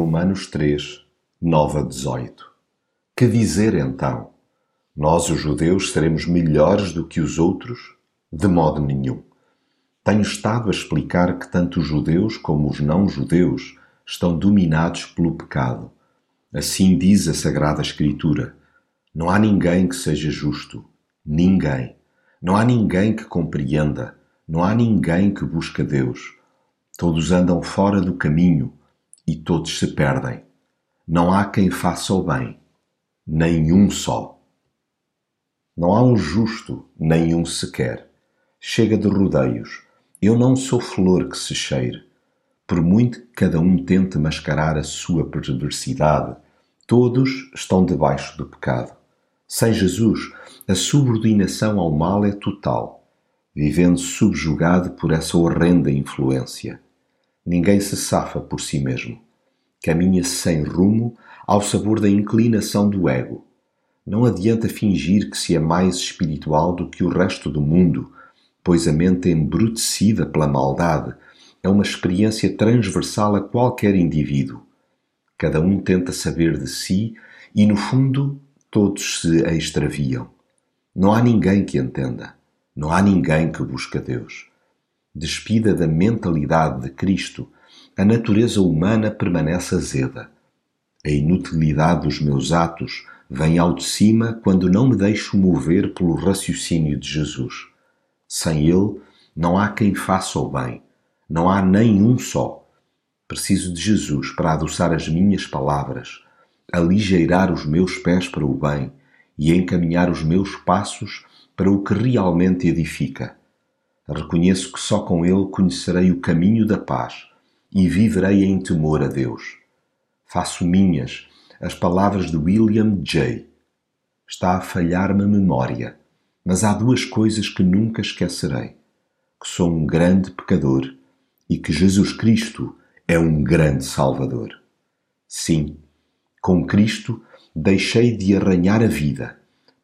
Romanos 3, 9 a 18. Que dizer então? Nós, os judeus, seremos melhores do que os outros? De modo nenhum. Tenho estado a explicar que tanto os judeus como os não-judeus estão dominados pelo pecado. Assim diz a Sagrada Escritura: Não há ninguém que seja justo, ninguém. Não há ninguém que compreenda, não há ninguém que busque Deus. Todos andam fora do caminho e todos se perdem. Não há quem faça o bem, nenhum só. Não há um justo, nenhum sequer. Chega de rodeios. Eu não sou flor que se cheire. Por muito que cada um tente mascarar a sua perversidade, todos estão debaixo do pecado. Sem Jesus, a subordinação ao mal é total, vivendo subjugado por essa horrenda influência. Ninguém se safa por si mesmo. Caminha sem rumo ao sabor da inclinação do ego. Não adianta fingir que se é mais espiritual do que o resto do mundo, pois a mente embrutecida pela maldade é uma experiência transversal a qualquer indivíduo. Cada um tenta saber de si e, no fundo, todos se extraviam. Não há ninguém que entenda. Não há ninguém que busque Deus despida da mentalidade de Cristo, a natureza humana permanece azeda. A inutilidade dos meus atos vem ao de cima quando não me deixo mover pelo raciocínio de Jesus. Sem ele, não há quem faça o bem, não há nenhum só. Preciso de Jesus para adoçar as minhas palavras, aligeirar os meus pés para o bem e encaminhar os meus passos para o que realmente edifica. Reconheço que só com Ele conhecerei o caminho da paz e viverei em temor a Deus. Faço minhas as palavras de William J. Está a falhar-me a memória, mas há duas coisas que nunca esquecerei: que sou um grande pecador e que Jesus Cristo é um grande Salvador. Sim, com Cristo deixei de arranhar a vida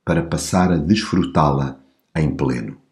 para passar a desfrutá-la em pleno.